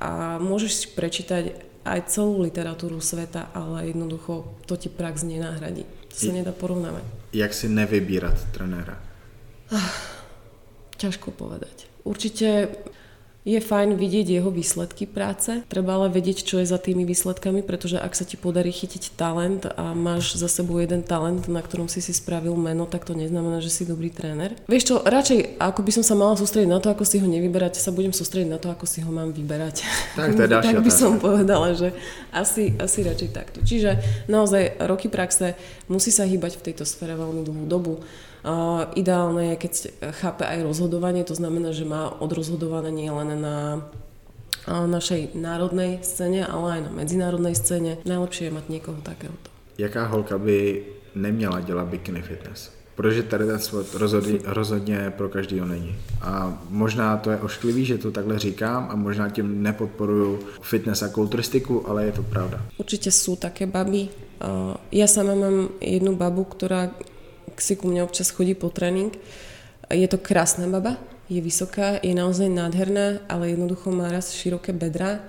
A môžeš si prečítať aj celú literatúru sveta, ale jednoducho to ti prax nenahradí. To sa nedá porovnávať. Jak si nevybírať trenéra? Ah, ťažko povedať. Určite je fajn vidieť jeho výsledky práce, treba ale vedieť, čo je za tými výsledkami, pretože ak sa ti podarí chytiť talent a máš za sebou jeden talent, na ktorom si si spravil meno, tak to neznamená, že si dobrý tréner. Vieš čo, radšej ako by som sa mala sústrediť na to, ako si ho nevyberať, sa budem sústrediť na to, ako si ho mám vyberať. Tak, to je tak by som povedala, že asi, asi radšej takto. Čiže naozaj roky praxe musí sa hýbať v tejto sfére veľmi dlhú dobu ideálne je, keď chápe aj rozhodovanie, to znamená, že má odrozhodované nie len na našej národnej scéne, ale aj na medzinárodnej scéne. Najlepšie je mať niekoho takéhoto. Jaká holka by neměla dělat bikini fitness? Protože tady ten sport rozhodně, rozhodně pro každého není. A možná to je ošklivý, že to takhle říkám a možná tím nepodporuju fitness a kulturistiku, ale je to pravda. Určite sú také baby. Ja sama mám jednu babu, ktorá si ku mne občas chodí po tréning. Je to krásna baba, je vysoká, je naozaj nádherná, ale jednoducho má raz široké bedra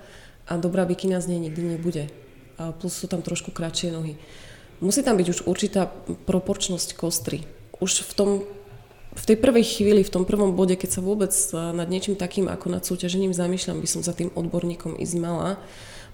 a dobrá bikina z nej nikdy nebude. A plus sú tam trošku kratšie nohy. Musí tam byť už určitá proporčnosť kostry. Už v tom v tej prvej chvíli, v tom prvom bode, keď sa vôbec nad niečím takým ako nad súťažením zamýšľam, by som za tým odborníkom ísť mala,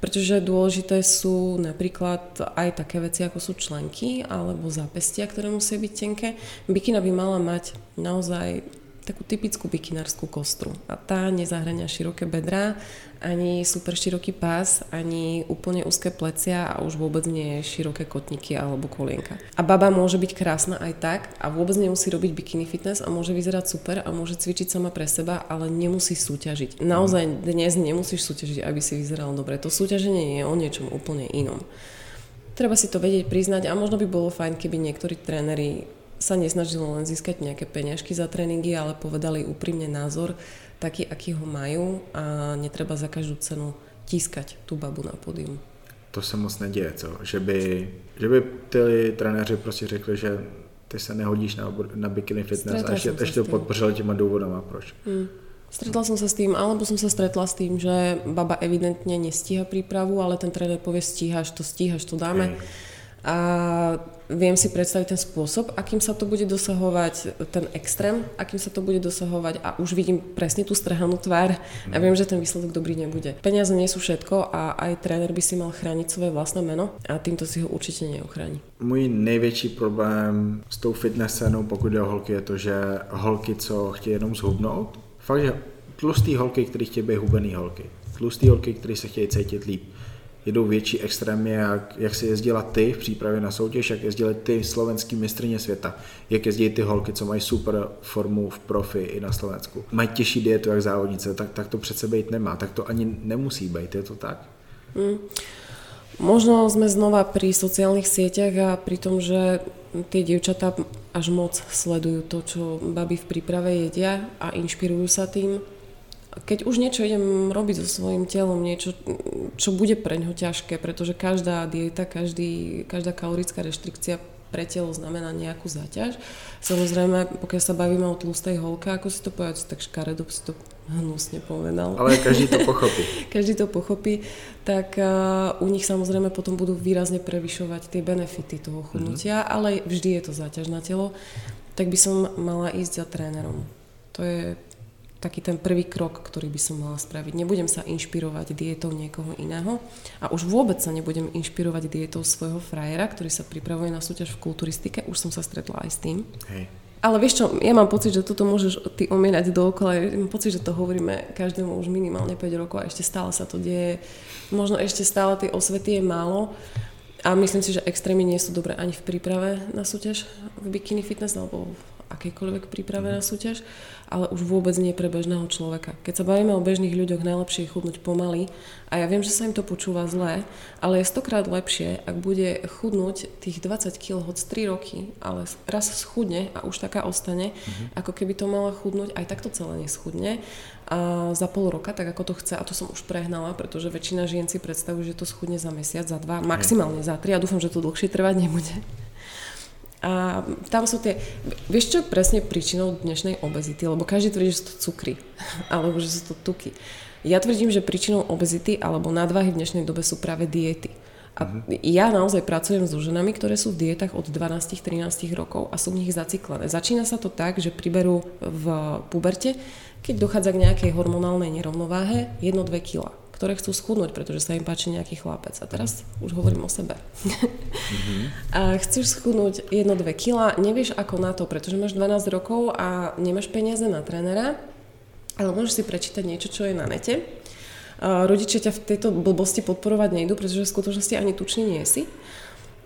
pretože dôležité sú napríklad aj také veci, ako sú členky alebo zápestia, ktoré musia byť tenké. Bikina by mala mať naozaj takú typickú bikinárskú kostru. A tá nezahrania široké bedrá, ani super široký pás, ani úplne úzke plecia a už vôbec nie široké kotníky alebo kolienka. A baba môže byť krásna aj tak a vôbec nemusí robiť bikini fitness a môže vyzerať super a môže cvičiť sama pre seba, ale nemusí súťažiť. Naozaj dnes nemusíš súťažiť, aby si vyzeral dobre. To súťaženie je o niečom úplne inom. Treba si to vedieť priznať a možno by bolo fajn, keby niektorí tréneri sa nesnažili len získať nejaké peňažky za tréningy, ale povedali úprimne názor, taký, aký ho majú a netreba za každú cenu tískať tú babu na pódium. To se moc neděje, co? Že by, že by ty trenéři prostě řekli, že ty se nehodíš na, na bikini fitness Stretla a ešte, ešte to podpořili těma důvodama, proč. Hmm. Stretla som sa s tým, alebo som sa stretla s tým, že baba evidentne nestíha prípravu, ale ten tréner povie stíhaš to, stíhaš to, dáme. Hej a viem si predstaviť ten spôsob, akým sa to bude dosahovať, ten extrém, akým sa to bude dosahovať a už vidím presne tú strhanú tvár a viem, že ten výsledok dobrý nebude. Peniaze nie sú všetko a aj tréner by si mal chrániť svoje vlastné meno a týmto si ho určite neochráni. Můj největší problém s tou fitness scénou, pokud je o holky, je to, že holky, co chtějí jenom zhubnout, fakt, že tlustý holky, který chtějí být hubený holky, tlustý holky, který se chtějí cítit líp, jedou větší extrémy, jak, jak si jezdila ty v přípravě na soutěž, jak jezdili ty slovenský mistrně světa, jak jezdí ty holky, co mají super formu v profi i na Slovensku. Mají těžší dietu jak závodnice, tak, tak to přece být nemá, tak to ani nemusí být, je to tak? Mm. Možno sme znova pri sociálnych sieťach a pri tom, že tie dievčatá až moc sledujú to, čo baby v príprave jedia a inšpirujú sa tým keď už niečo idem robiť so svojím telom, niečo, čo bude pre ňo ťažké, pretože každá dieta, každý, každá kalorická reštrikcia pre telo znamená nejakú záťaž. Samozrejme, pokiaľ sa bavíme o tlustej holke, ako si to povedať, tak škaredo si to hnusne povedal. Ale každý to pochopí. každý to pochopí, tak uh, u nich samozrejme potom budú výrazne prevyšovať tie benefity toho chudnutia, mm-hmm. ale vždy je to záťaž na telo, tak by som mala ísť za trénerom. To je taký ten prvý krok, ktorý by som mala spraviť. Nebudem sa inšpirovať dietou niekoho iného a už vôbec sa nebudem inšpirovať dietou svojho frajera, ktorý sa pripravuje na súťaž v kulturistike. Už som sa stretla aj s tým. Hej. Ale vieš čo, ja mám pocit, že toto môžeš ty omierať dookola. Ja mám pocit, že to hovoríme každému už minimálne 5 rokov a ešte stále sa to deje. Možno ešte stále tie osvety je málo. A myslím si, že extrémy nie sú dobré ani v príprave na súťaž v bikini fitness alebo akejkoľvek príprave na súťaž, ale už vôbec nie pre bežného človeka. Keď sa bavíme o bežných ľuďoch, najlepšie je chudnúť pomaly a ja viem, že sa im to počúva zle, ale je stokrát lepšie, ak bude chudnúť tých 20 kg hoď 3 roky, ale raz schudne a už taká ostane, mm-hmm. ako keby to mala chudnúť, aj takto celé neschudne a za pol roka, tak ako to chce, a to som už prehnala, pretože väčšina žien si predstavuje, že to schudne za mesiac, za dva, maximálne za tri a dúfam, že to dlhšie trvať nebude. A tam sú tie... Vieš, čo je presne príčinou dnešnej obezity? Lebo každý tvrdí, že sú to cukry, alebo že sú to tuky. Ja tvrdím, že príčinou obezity alebo nadvahy v dnešnej dobe sú práve diety. A mhm. ja naozaj pracujem so ženami, ktoré sú v dietách od 12-13 rokov a sú v nich zaciklené. Začína sa to tak, že priberú v puberte, keď dochádza k nejakej hormonálnej nerovnováhe 1-2 kg ktoré chcú schudnúť, pretože sa im páči nejaký chlapec. A teraz už hovorím o sebe. Mm-hmm. a chceš schudnúť 1-2 kg, nevieš ako na to, pretože máš 12 rokov a nemáš peniaze na trénera, ale môžeš si prečítať niečo, čo je na nete. A rodičia ťa v tejto blbosti podporovať nejdu, pretože v skutočnosti ani tučný nie si.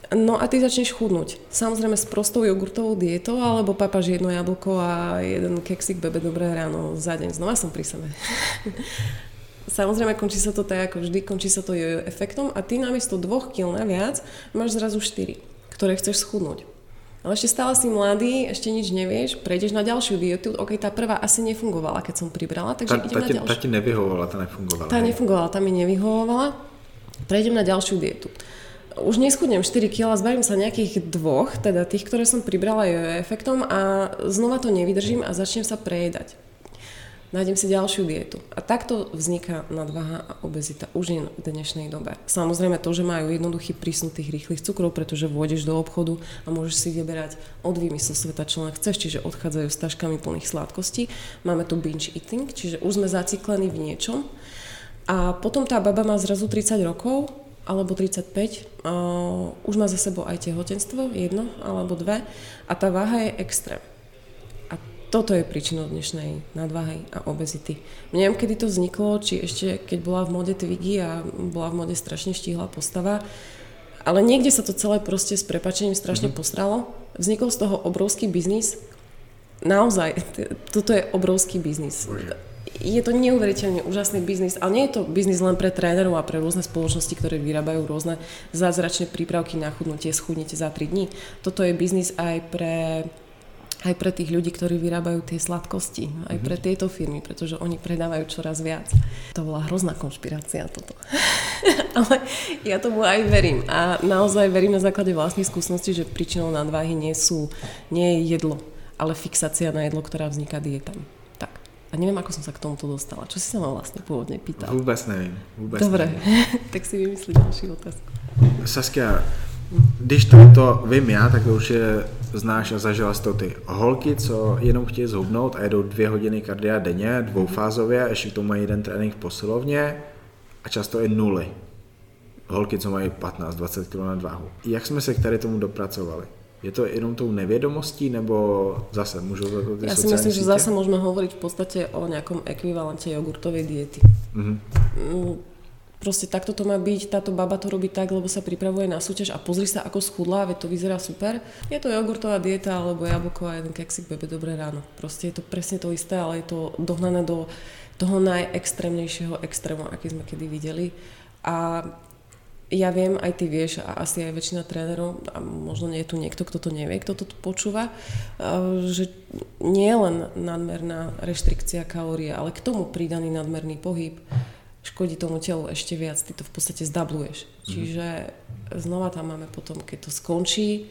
No a ty začneš chudnúť. Samozrejme s prostou jogurtovou dietou, alebo papaš jedno jablko a jeden keksik bebe dobré ráno za deň. Znova som pri sebe. Samozrejme, končí sa to tak ako vždy, končí sa to jojo efektom a ty namiesto dvoch kil naviac máš zrazu 4, ktoré chceš schudnúť. Ale ešte stále si mladý, ešte nič nevieš, prejdeš na ďalšiu dietu, ok, tá prvá asi nefungovala, keď som pribrala, takže tá, idem tá, na ďalšiu. Tá ti nevyhovovala, tá nefungovala. Tá nefungovala, tá mi nevyhovovala, prejdem na ďalšiu dietu. Už neschudnem 4 kg, zbavím sa nejakých dvoch, teda tých, ktoré som pribrala jojo efektom a znova to nevydržím a začnem sa prejedať nájdem si ďalšiu dietu. A takto vzniká nadvaha a obezita už nie v dnešnej dobe. Samozrejme to, že majú jednoduchý prísun tých rýchlych cukrov, pretože vôjdeš do obchodu a môžeš si vyberať od výmyslu sveta, čo len chceš, čiže odchádzajú s taškami plných sladkostí. Máme tu binge eating, čiže už sme zaciklení v niečom. A potom tá baba má zrazu 30 rokov, alebo 35, uh, už má za sebou aj tehotenstvo, jedno alebo dve, a tá váha je extrém toto je príčinou dnešnej nadvahy a obezity. Neviem, kedy to vzniklo, či ešte keď bola v mode Twiggy a bola v mode strašne štíhla postava, ale niekde sa to celé proste s prepačením strašne mm-hmm. posralo. Vznikol z toho obrovský biznis. Naozaj, t- toto je obrovský biznis. Bože. Je to neuveriteľne úžasný biznis, ale nie je to biznis len pre trénerov a pre rôzne spoločnosti, ktoré vyrábajú rôzne zázračné prípravky na chudnutie, schudnite za 3 dní. Toto je biznis aj pre aj pre tých ľudí, ktorí vyrábajú tie sladkosti, aj pre mhm. tieto firmy, pretože oni predávajú čoraz viac. To bola hrozná konšpirácia toto. Ale ja tomu aj verím a naozaj verím na základe vlastnej skúsenosti, že príčinou nadváhy nie sú, nie je jedlo, ale fixácia na jedlo, ktorá vzniká dietami. Tak. A neviem, ako som sa k tomuto dostala. Čo si sa ma vlastne pôvodne pýtal? Vôbec neviem. Vôbec Dobre, neviem. tak si vymyslí ďalšiu otázku. Saskia, když to, to vím já, tak to už je znáš a zažila jsi to ty. Holky, co jenom chtějí zhubnout a jedou dvě hodiny kardia denně, dvoufázově, ještě k tomu mají jeden trénink v posilovně a často i nuly. Holky, co mají 15-20 kg na váhu. Jak jsme se k tady tomu dopracovali? Je to jenom tou nevědomostí, nebo zase můžu za to ty Ja si myslím, že zase môžeme hovoriť v podstate o nejakom ekvivalente jogurtovej diety. Mm-hmm. Proste takto to má byť, táto baba to robí tak, lebo sa pripravuje na súťaž a pozri sa, ako schudla, veď to vyzerá super. Je to jogurtová dieta alebo jablko a jeden keksik bebe dobré ráno. Proste je to presne to isté, ale je to dohnané do toho najextrémnejšieho extrému, aký sme kedy videli. A ja viem, aj ty vieš, a asi aj väčšina trénerov, a možno nie je tu niekto, kto to nevie, kto to tu počúva, že nie len nadmerná reštrikcia kalórie, ale k tomu pridaný nadmerný pohyb, škodí tomu telu ešte viac, ty to v podstate zdabluješ. Mm. Čiže znova tam máme potom, keď to skončí,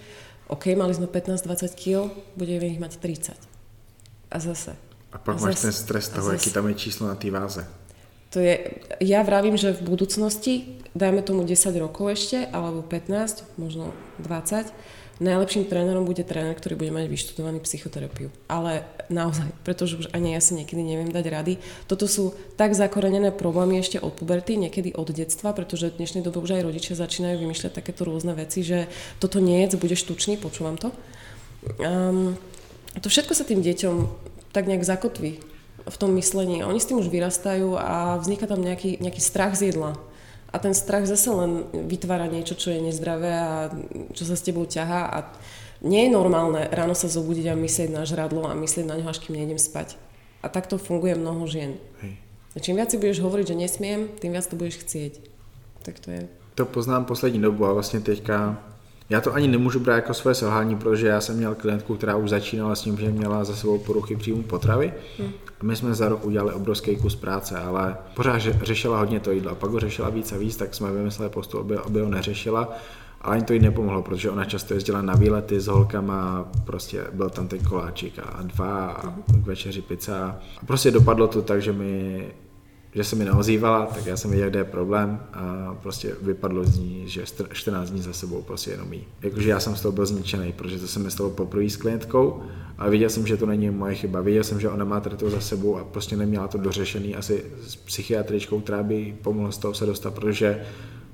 OK, mali sme 15-20 kg, budeme ich mať 30. A zase. A pak a máš zase, ten stres toho, aký tam je číslo na tej váze. To je, ja vravím, že v budúcnosti, dajme tomu 10 rokov ešte, alebo 15, možno 20, najlepším trénerom bude tréner, ktorý bude mať vyštudovaný psychoterapiu. Ale naozaj, pretože už ani ja si niekedy neviem dať rady. Toto sú tak zakorenené problémy ešte od puberty, niekedy od detstva, pretože v dnešnej dobe už aj rodičia začínajú vymýšľať takéto rôzne veci, že toto nie je, budeš tučný, počúvam to. Um, to všetko sa tým deťom tak nejak zakotví v tom myslení. Oni s tým už vyrastajú a vzniká tam nejaký, nejaký strach z jedla A ten strach zase len vytvára niečo, čo je nezdravé a čo sa s tebou ťahá a nie je normálne ráno sa zobudiť a myslieť na žradlo a myslieť na ňo, až kým nejdem spať. A takto funguje mnoho žien. Hej. A čím viac si budeš hovoriť, že nesmiem, tým viac to budeš chcieť. Tak to je. To poznám poslední dobu a vlastně teďka já to ani nemůžu brát jako své selhání, protože já jsem měl klientku, která už začínala s tím, že měla za sebou poruchy příjmu potravy. Hmm. My jsme za rok udělali obrovský kus práce, ale pořád řešila hodně to jídlo. A pak ho řešila víc a víc, tak jsme vymysleli postup, aby, aby ho neřešila. Ale ani to jí nepomohlo, protože ona často jezdila na výlety s holkama, prostě byl tam ten koláčik a dva a k večeři pizza. A prostě dopadlo to tak, že mi že se mi neozývala, tak já jsem věděl, kde je problém a prostě vypadlo z ní, že 14 dní za sebou prostě jenom jí. Jakože já jsem z toho byl zničený, protože to se mi stalo poprvé s klientkou a viděl jsem, že to není moje chyba. Viděl jsem, že ona má to za sebou a prostě neměla to dořešený asi s psychiatričkou, která by pomohla z toho se dostat, protože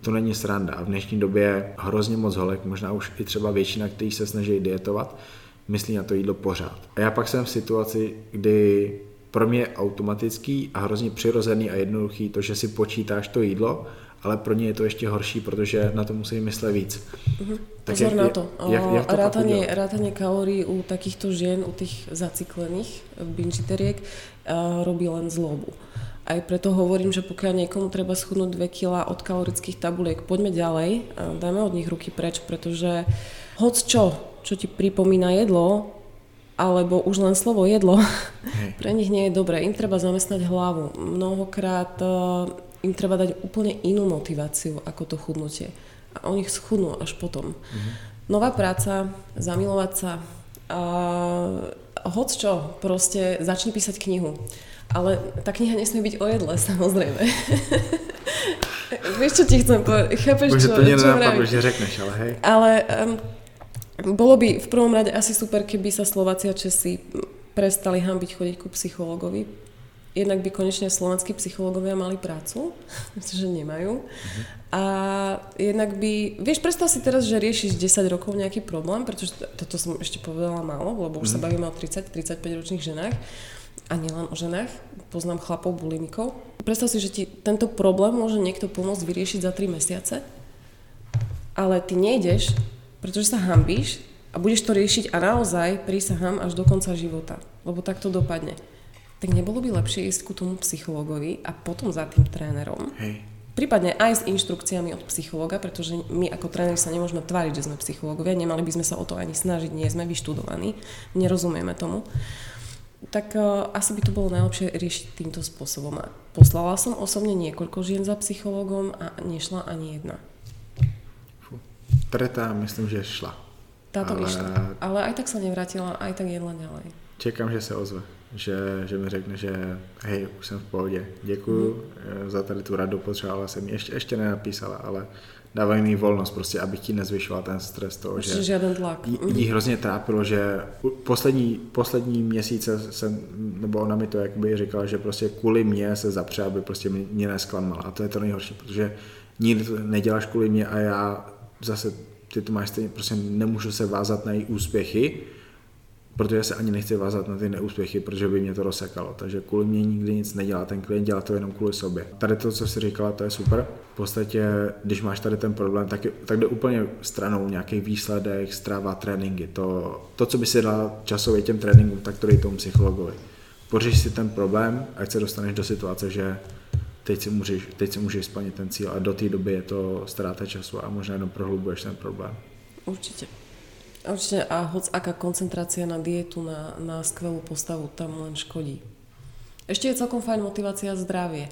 to není sranda a v dnešní době hrozně moc holek, možná už i třeba většina, kteří se snaží dietovat, myslí na to jídlo pořád. A já pak jsem v situaci, kdy pro mě je automatický a hrozně přirozený a jednoduchý to, že si počítáš to jídlo, ale pro ně je to ještě horší, protože na to musí myslet víc. Uh-huh. Tak Pozor jak, na to. Jak, jak to rátanie, rátanie kalórií u takýchto žien, u tých zaciklených binžiteriek robí len zlobu. Aj preto hovorím, že pokiaľ niekomu treba schudnúť 2 kg od kalorických tabuliek, poďme ďalej, dajme od nich ruky preč, pretože hoc čo, čo ti pripomína jedlo, alebo už len slovo jedlo, Hej. pre nich nie je dobré. Im treba zamestnať hlavu. Mnohokrát uh, im treba dať úplne inú motiváciu ako to chudnutie. A oni schudnú až potom. Mhm. Nová práca, zamilovať sa, uh, hoc čo, proste začni písať knihu. Ale tá kniha nesmie byť o jedle, samozrejme. Vieš, čo ti chcem povedať? Chápeš, čo, to nie čo že řekneš, ale hej. Ale um, bolo by v prvom rade asi super, keby sa Slováci a Česi prestali hambiť chodiť ku psychologovi. Jednak by konečne slovenskí psychológovia mali prácu, pretože nemajú. Uh-huh. A jednak by, vieš, predstav si teraz, že riešiš 10 rokov nejaký problém, pretože toto som ešte povedala málo, lebo už uh-huh. sa mhm. bavíme o 30-35 ročných ženách a nielen o ženách, poznám chlapov bulimikov. Predstav si, že ti tento problém môže niekto pomôcť vyriešiť za 3 mesiace, ale ty nejdeš pretože sa hambíš a budeš to riešiť a naozaj prísahám až do konca života, lebo tak to dopadne. Tak nebolo by lepšie ísť ku tomu psychologovi a potom za tým trénerom. Hej. Prípadne aj s inštrukciami od psychologa, pretože my ako tréneri sa nemôžeme tváriť, že sme psychológovia, nemali by sme sa o to ani snažiť, nie sme vyštudovaní, nerozumieme tomu. Tak uh, asi by to bolo najlepšie riešiť týmto spôsobom. A poslala som osobne niekoľko žien za psychologom a nešla ani jedna. Treta myslím, že šla. Táto ale... vyšla. Ale aj tak sa nevrátila, aj tak jedla ďalej. Čekám, že se ozve. Že, že mi řekne, že hej, už jsem v pohodě. Děkuju mm. za tady tu radu, potřebovala jsem ještě, ještě nenapísala, ale dávají mi volnost prostě, abych ti nezvyšoval ten stres toho, že žádný tlak. Jí, jí hrozně trápilo, že poslední, poslední měsíce jsem, nebo ona mi to jakoby říkala, že prostě kvůli mě se zapře, aby prostě mě nesklamala. A to je to nejhorší, protože nikdy to neděláš kvůli mě a já zase ty to máš stejně, prostě nemůžu se vázat na její úspěchy, protože se ani nechci vázat na ty neúspěchy, protože by mě to rozsekalo. Takže kvůli mě nikdy nic nedělá, ten klient dělá to jenom kvůli sobě. Tady to, co jsi říkala, to je super. V podstatě, když máš tady ten problém, tak, je, tak jde úplně stranou nějaký výsledek, strava, tréninky. To, to, co by si dal časově těm tréninkům, tak to dej tomu psychologovi. Pořeš si ten problém, ať se dostaneš do situace, že teď si můžeš, teď si můžeš splnit ten cíl a do té doby je to ztráta času a možná jenom prohlubuješ ten problém. Určite. Určite a hoc aká koncentrácia na dietu, na, na skvelú postavu tam len škodí. Ešte je celkom fajn motivácia zdravie.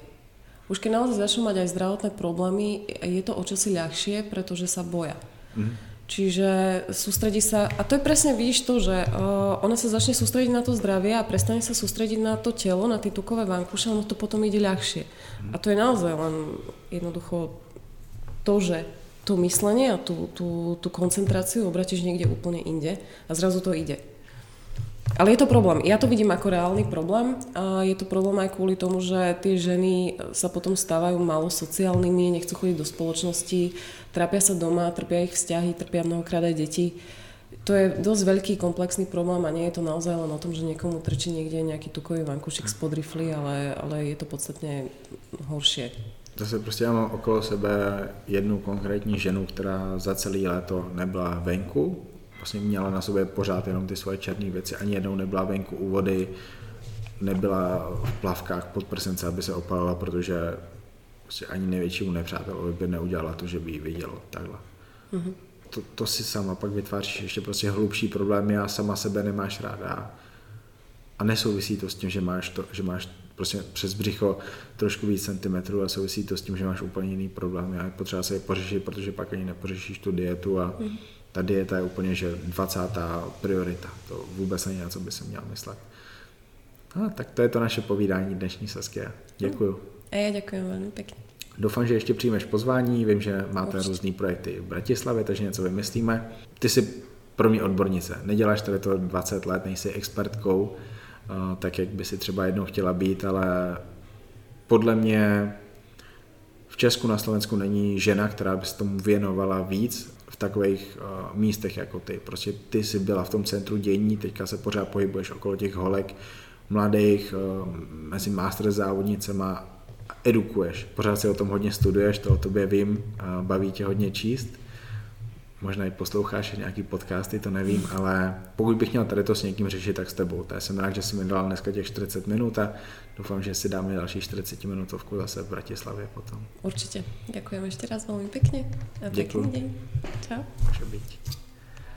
Už keď naozaj začnú mať aj zdravotné problémy, je to o čosi ľahšie, pretože sa boja. Mm-hmm. Čiže sústredí sa, a to je presne, vidíš to, že uh, ona sa začne sústrediť na to zdravie a prestane sa sústrediť na to telo, na tie tukové vankuše, ono to potom ide ľahšie. A to je naozaj len jednoducho to, že to myslenie a tú, tú, tú koncentráciu obratíš niekde úplne inde a zrazu to ide. Ale je to problém. Ja to vidím ako reálny problém a je to problém aj kvôli tomu, že tie ženy sa potom stávajú málo sociálnymi, nechcú chodiť do spoločnosti, trápia sa doma, trpia ich vzťahy, trpia mnohokrát aj deti. To je dosť veľký komplexný problém a nie je to naozaj len o tom, že niekomu trčí niekde nejaký tukový vankušik z podrifly, ale, ale je to podstatne horšie. Zase prostě já mám okolo sebe jednu konkrétní ženu, která za celý léto nebyla venku, vlastně měla na sobě pořád jenom ty svoje černé věci, ani jednou nebyla venku u vody, nebyla v plavkách pod prsence, aby se opalila, protože prostě ani největšímu nepřátelovi by neudělala to, že by ji vidělo takhle. Mm-hmm. To, to si sama pak vytváříš ještě prostě hlubší problémy a sama sebe nemáš ráda. A nesouvisí to s tím, že máš, to, že máš prostě přes břicho trošku víc centimetrů a souvisí to s tím, že máš úplně jiný problém. A je potřeba se je pořešit, protože pak ani nepořešíš tu dietu a mm. ta dieta je úplně, že 20. priorita. To vůbec není na co by se měl myslet. No, tak to je to naše povídání dnešní Saskia. Děkuju. A já děkuji velmi pěkně. Doufám, že ještě přijmeš pozvání, vím, že máte Určitě. různý projekty v Bratislavě, takže něco vymyslíme. Ty jsi pro mě odbornice, neděláš tady to 20 let, nejsi expertkou, tak jak by si třeba jednou chtěla být, ale podle mě v Česku na Slovensku není žena, která by se tomu věnovala víc v takových uh, místech jako ty. Prostě ty jsi byla v tom centru dění, teďka se pořád pohybuješ okolo těch holek mladých, uh, mezi master závodnicema, edukuješ. Pořád si o tom hodně studuješ, to o tobě vím, uh, baví tě hodně číst možná i posloucháš nějaký podcasty, to nevím, ale pokud bych měl tady to s někým řešit, tak s tebou. Tak jsem rád, že jsi mi dal dneska těch 40 minut a doufám, že si dáme další 40 minutovku zase v Bratislavě potom. Určitě. Děkujeme ještě raz velmi pěkně a pěkný den. Čau. Může být.